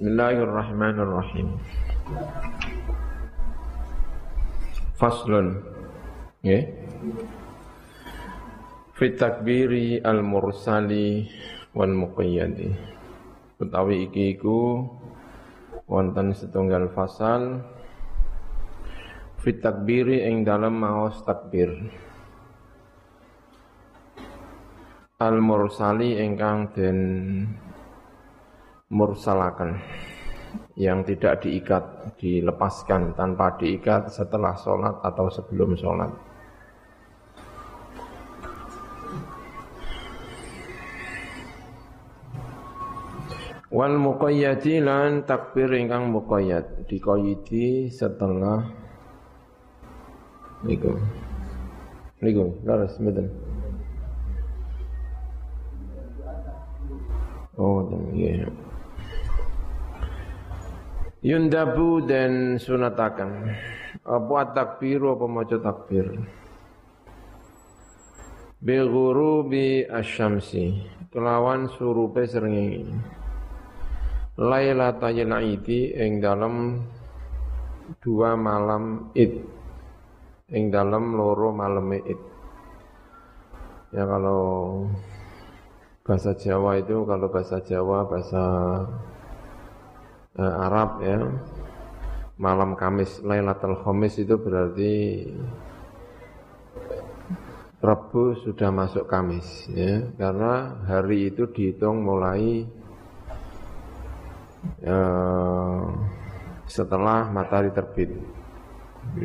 Bismillahirrahmanirrahim. Faslun. Nggih. Fi takbiri al-mursali wal muqayyadi. Utawi iki iku wonten setunggal fasal fi takbiri ing dalem maos takbir. Al-mursali ingkang den mursalakan yang tidak diikat, dilepaskan tanpa diikat setelah sholat atau sebelum sholat. Wal muqayyadi lan takbir ingkang muqayyad dikoyidi setelah niku. Niku, laras mboten. Oh, iya. Yeah. Yundabu dan sunatakan. Apa takbir apa maca takbir? Bi ghurubi asyamsi Kelawan surupe srengenge. Lailatul Aidi ing dalam dua malam Id. Ing dalam loro malam Id. Ya kalau bahasa Jawa itu kalau bahasa Jawa bahasa uh, Arab ya malam Kamis Lailatul Khamis itu berarti Rabu sudah masuk Kamis ya karena hari itu dihitung mulai uh, setelah matahari terbit.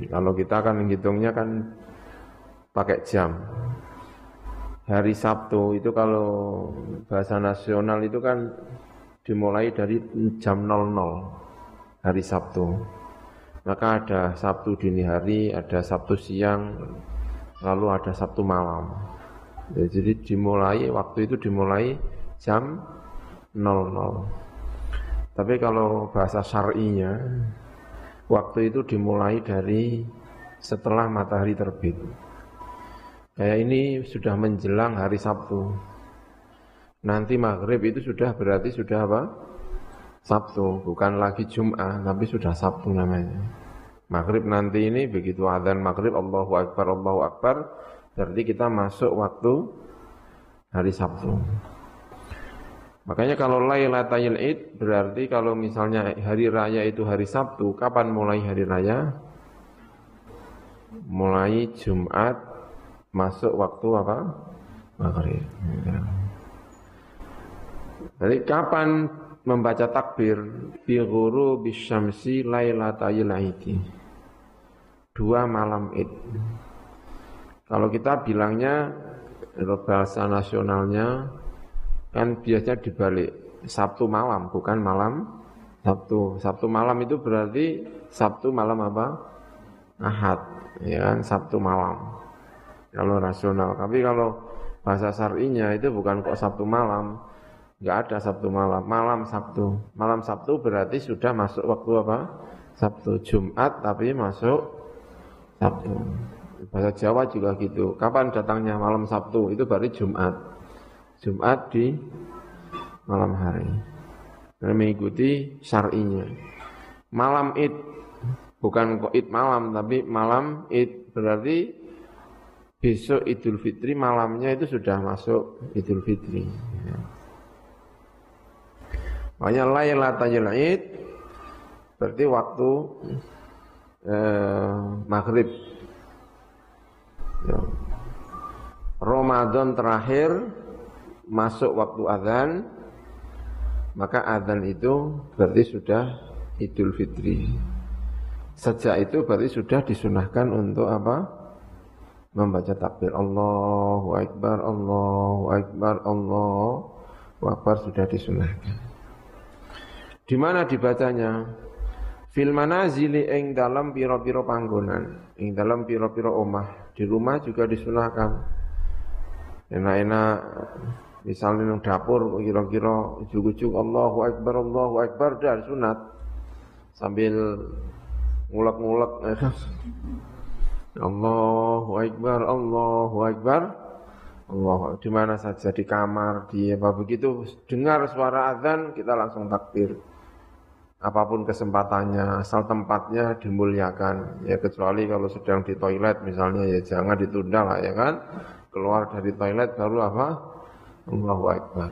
Kalau kita kan menghitungnya kan pakai jam. Hari Sabtu itu kalau bahasa nasional itu kan dimulai dari jam 00 hari Sabtu. Maka ada Sabtu dini hari, ada Sabtu siang, lalu ada Sabtu malam. Ya, jadi dimulai waktu itu dimulai jam 00. Tapi kalau bahasa syar'inya waktu itu dimulai dari setelah matahari terbit. Kayak ini sudah menjelang hari Sabtu. Nanti maghrib itu sudah berarti sudah apa? Sabtu, bukan lagi Jum'ah, tapi sudah Sabtu namanya. Maghrib nanti ini begitu adzan maghrib Allahu Akbar, Allahu Akbar, berarti kita masuk waktu hari Sabtu. Makanya kalau Lailatul Id berarti kalau misalnya hari raya itu hari Sabtu, kapan mulai hari raya? Mulai Jumat masuk waktu apa? Maghrib. Ya. Jadi kapan membaca takbir bi ghuru bisyamsi lailatayil aidi. Dua malam Id. Kalau kita bilangnya bahasa nasionalnya kan biasanya dibalik Sabtu malam bukan malam Sabtu. Sabtu malam itu berarti Sabtu malam apa? Ahad, ya kan Sabtu malam. Kalau rasional. Tapi kalau bahasa syar'inya itu bukan kok Sabtu malam, Enggak ada Sabtu malam, malam Sabtu. Malam Sabtu berarti sudah masuk waktu apa? Sabtu Jumat tapi masuk Sabtu. Bahasa Jawa juga gitu. Kapan datangnya malam Sabtu? Itu berarti Jumat. Jumat di malam hari. Dan mengikuti syar'inya. Malam Id bukan kok Id malam tapi malam Id berarti besok Idul Fitri malamnya itu sudah masuk Idul Fitri. Ya. Makanya Lailatul Id berarti waktu eh, maghrib. Ya. Ramadan terakhir masuk waktu azan, maka azan itu berarti sudah Idul Fitri. Sejak itu berarti sudah disunahkan untuk apa? Membaca takbir Allahu Akbar, Allahu Akbar, Allahu Akbar sudah disunahkan. Di mana dibacanya? Fil manazili ing dalam piro-piro panggonan, ing dalam piro-piro omah. Di rumah juga disunahkan. Enak-enak misalnya nang dapur kira-kira ujuk-ujuk Allahu Akbar Allahu Akbar dan sunat sambil ngulek-ngulek Allahu Akbar Allahu Akbar Allah di mana saja di kamar di apa begitu dengar suara azan kita langsung takbir apa pun kesempatannya, asal tempatnya dimuliakan. Ya kecuali kalau sedang di toilet misalnya ya jangan ditunda lah ya kan. Keluar dari toilet baru apa? Allahu Akbar.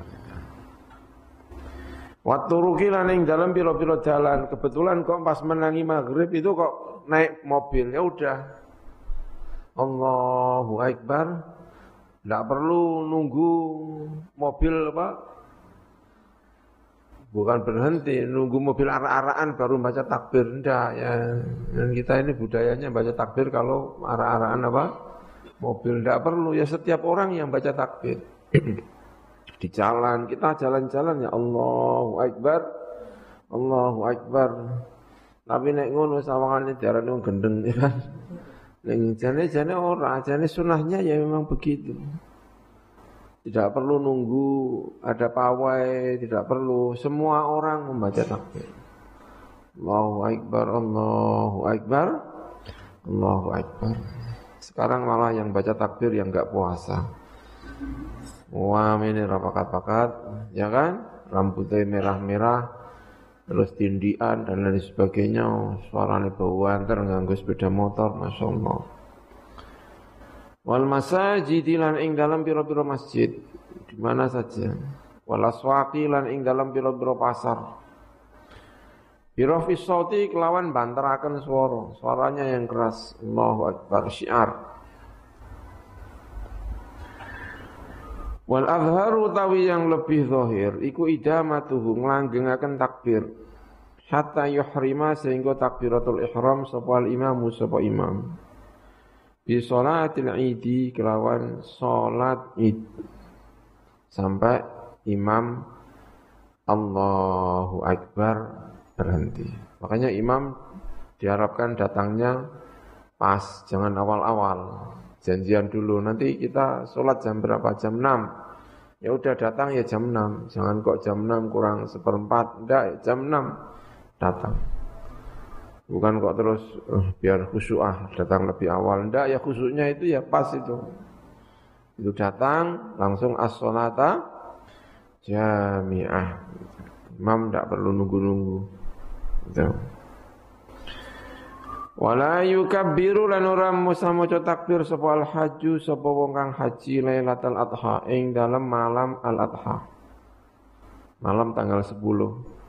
Waktu rugi ing dalam piro-piro jalan, kebetulan kok pas menangi maghrib itu kok naik mobil, ya udah. Allahu Akbar. Tidak perlu nunggu mobil apa? Bukan berhenti, nunggu mobil arah-arahan baru baca takbir. Tidak ya. Dan kita ini budayanya baca takbir kalau arah-arahan apa? Mobil. Tidak perlu, ya setiap orang yang baca takbir. di jalan kita jalan-jalan ya Allahu Akbar Allahu Akbar tapi nek ngono sawangane diarani wong gendeng ya kan ning jane-jane ora jane sunahnya ya memang begitu tidak perlu nunggu ada pawai tidak perlu semua orang membaca takbir Allahu Akbar Allahu Akbar Allahu Akbar sekarang malah yang baca takbir yang enggak puasa Wah ini rapakat-pakat, ya kan? Rambutnya merah-merah, terus tindian dan lain sebagainya. Suaranya bau antar nganggo sepeda motor, masya Allah. Wal masajid lan ing dalam piro-piro masjid, di mana saja. Wal aswaqi lan ing dalam piro-piro pasar. Biro fisauti kelawan bantarakan suara, suaranya yang keras. Allahu Akbar, syiar. Wal azharu utawi yang lebih zahir iku idamatuhu nglanggengaken takbir hatta yuhrima sehingga takbiratul ihram sapa al imamu sapa imam bi salatil idi kelawan salat id sampai imam Allahu akbar berhenti makanya imam diharapkan datangnya pas jangan awal-awal janjian dulu. Nanti kita sholat jam berapa? Jam 6. Ya udah datang ya jam 6. Jangan kok jam 6 kurang seperempat. Enggak, jam 6 datang. Bukan kok terus uh, biar khusyuk ah datang lebih awal. Enggak, ya khusyuknya itu ya pas itu. Itu datang langsung as-sholata jami'ah. Imam enggak perlu nunggu-nunggu. Gitu. Wala yukabbiru lan ora musa maca takbir sapa al haju sapa wong kang haji Lailatul Adha ing dalam malam al Adha. Malam tanggal 10.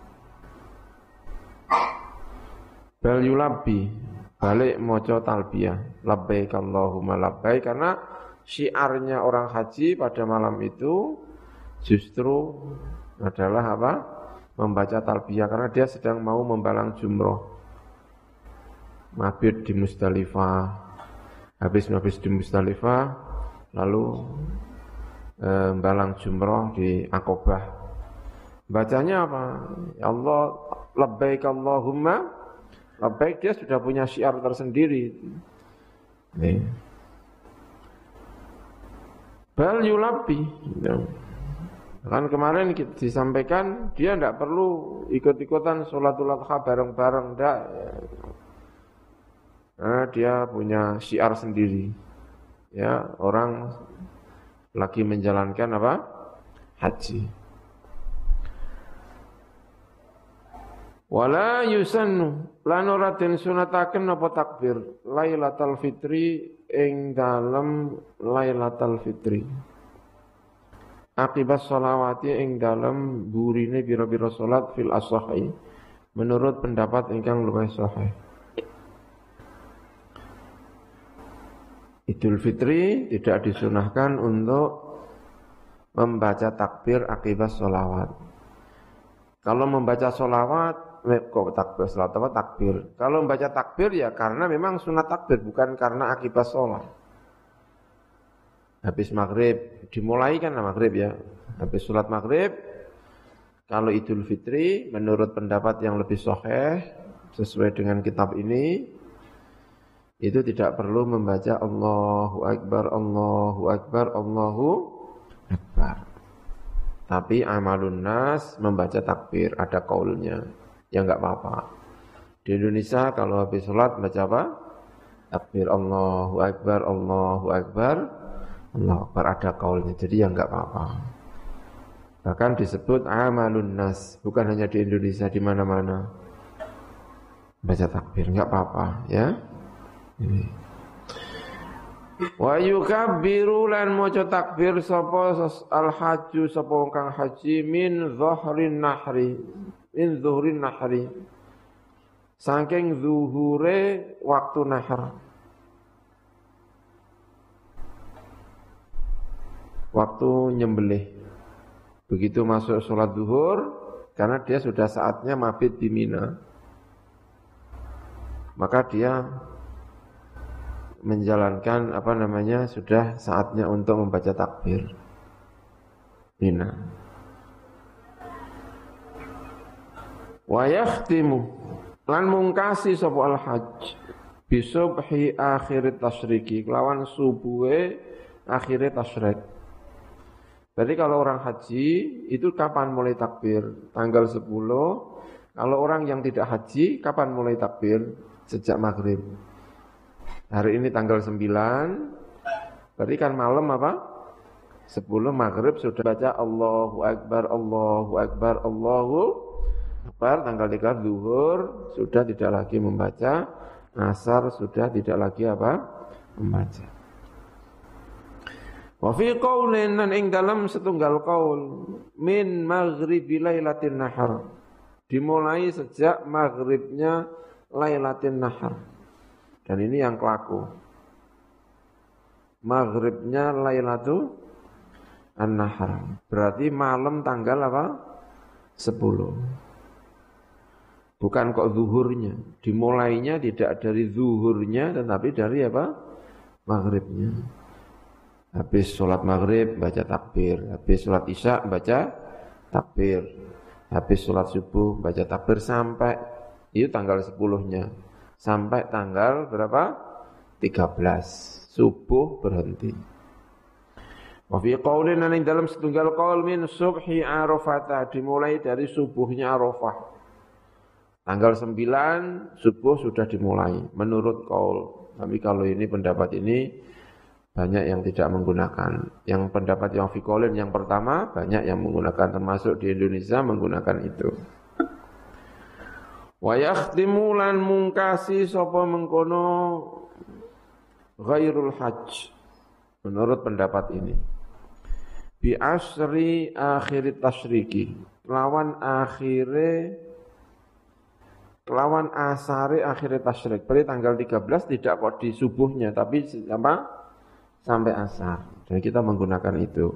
Bal yulabi balik maca talbiyah labbaik Allahumma labbaik karena syiarnya orang haji pada malam itu justru adalah apa? membaca talbiyah karena dia sedang mau membalang jumroh mabit di Musdalifah. Habis mabit di Musdalifah, lalu e, balang jumroh di Akobah. Bacanya apa? Ya Allah, labbaik Allahumma, labbaik dia sudah punya syiar tersendiri. Nih. Bal yulabi. Ya. Kan kemarin kita disampaikan dia tidak perlu ikut-ikutan sholatul adha bareng-bareng, tidak. Nah, dia punya syiar sendiri. Ya, orang lagi menjalankan apa? Haji. Wala yusannu lan ora den sunataken apa takbir Lailatul Fitri ing dalem Lailatul Fitri. Akibat sholawati ing dalem burine bira-bira salat fil asahi menurut pendapat ingkang luwih sahih. Idul Fitri tidak disunahkan untuk membaca takbir akibat sholawat. Kalau membaca sholawat, kok takbir sholawat apa takbir? Kalau membaca takbir ya karena memang sunat takbir, bukan karena akibat sholat. Habis maghrib, dimulai kan maghrib ya. Habis sholat maghrib, kalau Idul Fitri, menurut pendapat yang lebih soheh, sesuai dengan kitab ini, itu tidak perlu membaca Allahu Akbar, Allahu Akbar, Allahu Akbar. Tapi amalun nas membaca takbir, ada kaulnya. Ya enggak apa-apa. Di Indonesia kalau habis sholat baca apa? Takbir Allahu Akbar, Allahu Akbar, Allahu Akbar ada kaulnya. Jadi ya enggak apa-apa. Bahkan disebut amalun nas, bukan hanya di Indonesia, di mana-mana. Baca takbir, enggak apa-apa, ya. Ini. Wa yukabbiru lan maca takbir sapa al haju sapa kang haji min dhahrin nahri min zuhrin nahri. Saking zuhure waktu nahar. Waktu nyembelih. Begitu masuk sholat duhur, karena dia sudah saatnya mabit di Mina, maka dia menjalankan apa namanya sudah saatnya untuk membaca takbir. Mina. Wa yakhtimu lan mungkasi sapa al hajj bisubhi akhir tasyriki kelawan subuhe akhir tasyrik Berarti kalau orang haji itu kapan mulai takbir? Tanggal 10. Kalau orang yang tidak haji kapan mulai takbir? Sejak maghrib. Hari ini tanggal 9. Berarti kan malam apa? 10 maghrib sudah baca Allahu Akbar, Allahu Akbar, Allahu Akbar. Tanggal 3 zuhur sudah tidak lagi membaca. Asar sudah tidak lagi apa? Membaca. Wa fi qaulin nan ing dalam setunggal qaul min maghribi lailatin nahar. Dimulai sejak maghribnya lailatin nahar. Dan ini yang kelaku. Maghribnya lailatu an-nahar. Berarti malam tanggal apa? 10. Bukan kok zuhurnya. Dimulainya tidak dari zuhurnya tetapi dari apa? Maghribnya. Habis sholat maghrib baca takbir, habis sholat isya baca takbir, habis sholat subuh baca takbir sampai itu tanggal sepuluhnya sampai tanggal berapa? 13 subuh berhenti. Wa fi ing dalam setunggal qaul min subhi arafah dimulai dari subuhnya Arafah. Tanggal 9 subuh sudah dimulai menurut qaul. Tapi kalau ini pendapat ini banyak yang tidak menggunakan. Yang pendapat yang fikolin yang pertama banyak yang menggunakan termasuk di Indonesia menggunakan itu. Wa yakhtimu lan mungkasi sapa mengkono ghairul hajj menurut pendapat ini. Bi asri akhir tasyriki lawan akhire lawan asari akhir tasyrik. Berarti tanggal 13 tidak kok di subuhnya tapi apa? sampai asar. Dan kita menggunakan itu.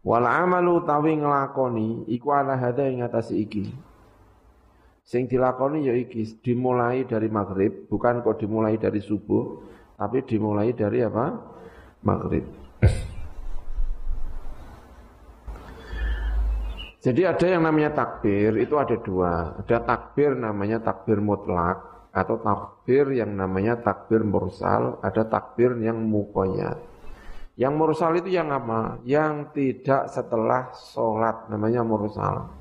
Wal amalu tawi ngelakoni iku ala hada ing atas iki. Sing dilakoni ya iki dimulai dari maghrib, bukan kok dimulai dari subuh, tapi dimulai dari apa? Maghrib. Jadi ada yang namanya takbir, itu ada dua. Ada takbir namanya takbir mutlak, atau takbir yang namanya takbir mursal, ada takbir yang mukoyat. Yang mursal itu yang apa? Yang tidak setelah sholat, namanya mursal.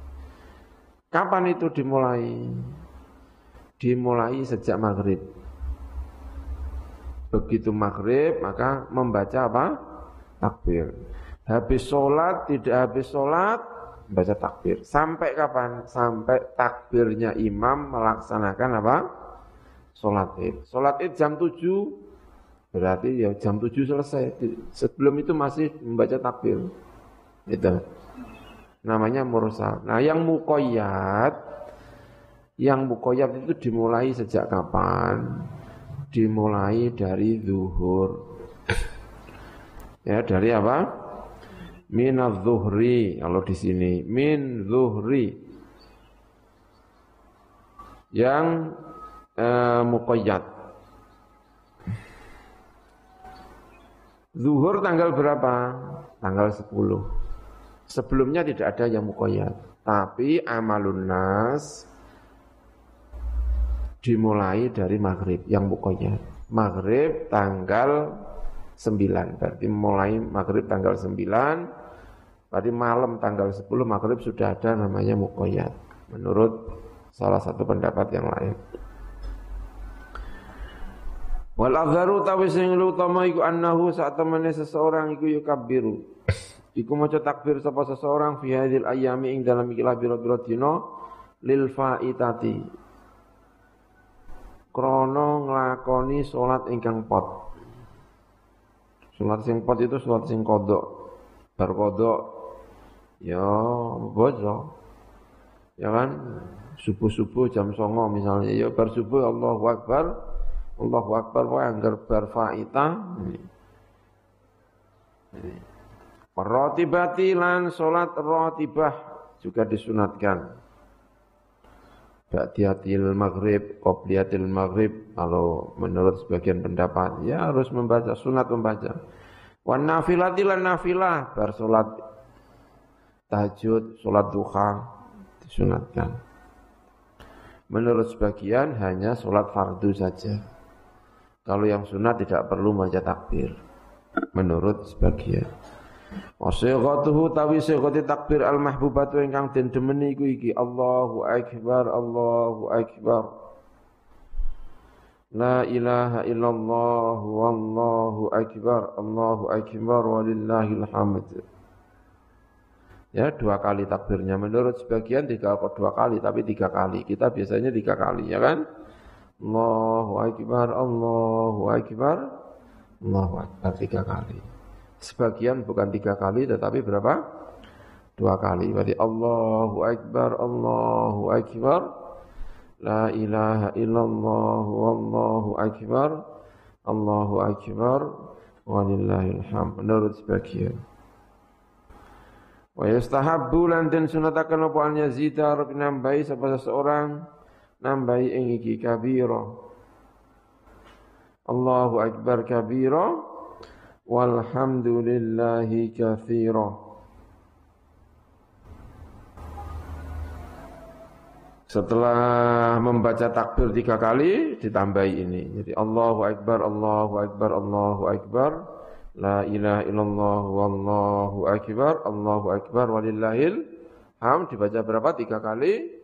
Kapan itu dimulai? Dimulai sejak maghrib. Begitu maghrib, maka membaca apa? Takbir. Habis sholat, tidak habis sholat, baca takbir. Sampai kapan? Sampai takbirnya imam melaksanakan apa? sholat id. Sholat id jam 7 berarti ya jam 7 selesai. Sebelum itu masih membaca takbir. Itu. Namanya mursal. Nah yang mukoyat, yang mukoyat itu dimulai sejak kapan? Dimulai dari zuhur. Ya dari apa? Min zuhri kalau di sini min zuhri yang uh, muqayyad. Zuhur tanggal berapa? Tanggal 10. Sebelumnya tidak ada yang muqayyad. Tapi amalun nas dimulai dari maghrib yang muqayyad. Maghrib tanggal 9. Berarti mulai maghrib tanggal 9. Berarti malam tanggal 10 maghrib sudah ada namanya muqayyad. Menurut salah satu pendapat yang lain. Wal azharu tawi sing utama iku annahu saat temene seseorang iku yukabbiru. Iku maca takbir sapa seseorang fi hadil ayami ing dalam ikilah biro-biro dina lil faitati. Krono nglakoni salat ingkang pot. Salat sing pot itu salat sing kodok. Bar kodok ya bojo. Ya kan? Subuh-subuh jam songo misalnya ya bar subuh Allahu Akbar. Allahu Akbar wae anggar bar faita. Rotibati lan salat rotibah juga disunatkan. Ba'diyatil maghrib, qobliyatil maghrib, kalau menurut sebagian pendapat, ya harus membaca, sunat membaca. Wan nafilati nafilah, bar salat tahajud, salat duha, disunatkan. Menurut sebagian hanya salat fardu saja. Kalau yang sunat tidak perlu membaca takbir. Menurut sebagian. Wasighatuhu tawi sighati takbir al mahbubatu ingkang den demeni iku iki Allahu akbar Allahu akbar La ilaha illallah wallahu akbar Allahu akbar walillahil hamd Ya dua kali takbirnya menurut sebagian tiga kok dua kali tapi tiga kali kita biasanya tiga kali ya kan Allahu akbar Allahu akbar Allahu akbar tiga kali Sebagian bukan tiga kali tetapi berapa? Dua kali. Berarti Allahu Akbar, Allahu Akbar. La ilaha illallah wallahu akbar. Allahu akbar. Walillahil hamd. Menurut sebagian. Wa yastahabbu lan den sunataken apa an yazida arep nambahi sapa seseorang nambahi ing iki kabira. Allahu akbar kabira walhamdulillahi kathira Setelah membaca takbir tiga kali ditambahi ini. Jadi Allahu Akbar, Allahu Akbar, Allahu Akbar. La ilaha illallah wallahu akbar, Allahu akbar walillahil ham dibaca berapa? Tiga kali.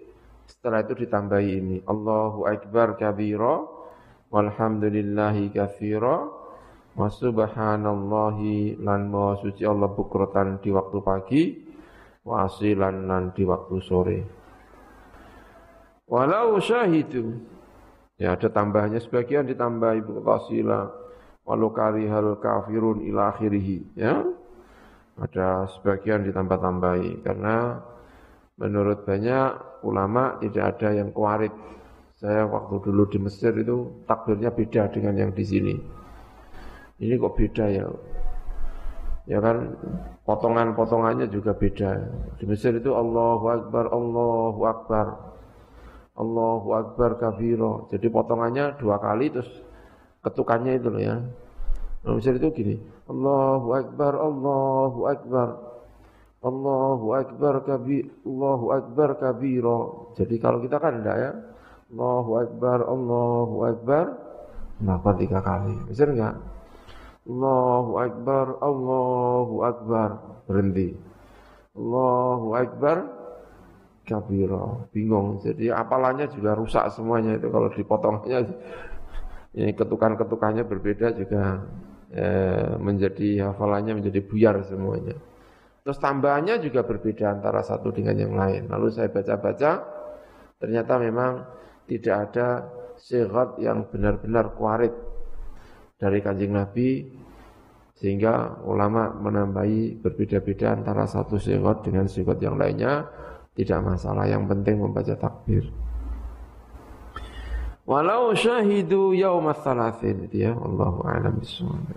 Setelah itu ditambahi ini. Allahu Akbar kabira walhamdulillahi kathira Wa subhanallahi lan maha suci Allah bukrotan di waktu pagi wa asilan lan di waktu sore. Walau syahidu ya ada tambahnya sebagian ditambah ibu walau karihal kafirun ila akhirih ya. Ada sebagian ditambah-tambahi karena menurut banyak ulama tidak ada yang kuarit. Saya waktu dulu di Mesir itu takbirnya beda dengan yang di sini. Ini kok beda ya? Ya kan potongan-potongannya juga beda. Di Mesir itu Allahu Akbar, Allahu Akbar. Allahu Akbar kabiro. Jadi potongannya dua kali terus ketukannya itu loh ya. Di Mesir itu gini. Allahu Akbar, Allahu Akbar. Allahu Akbar kabi Allahu Akbar kabiro. Jadi kalau kita kan enggak ya. Allahu Akbar, Allahu Akbar. Kenapa tiga kali? Mesir enggak? Allahu Akbar, Allahu Akbar. Berhenti. Allahu Akbar, kabira. Bingung. Jadi apalannya juga rusak semuanya itu kalau dipotongnya. Ini ketukan-ketukannya berbeda juga eh, menjadi hafalannya menjadi buyar semuanya. Terus tambahannya juga berbeda antara satu dengan yang lain. Lalu saya baca-baca, ternyata memang tidak ada sehat yang benar-benar kuarit dari kanjeng Nabi sehingga ulama menambahi berbeda-beda antara satu sikot dengan sikot yang lainnya tidak masalah yang penting membaca takbir walau syahidu yaumat thalathin ya Allahu a'lam bishawab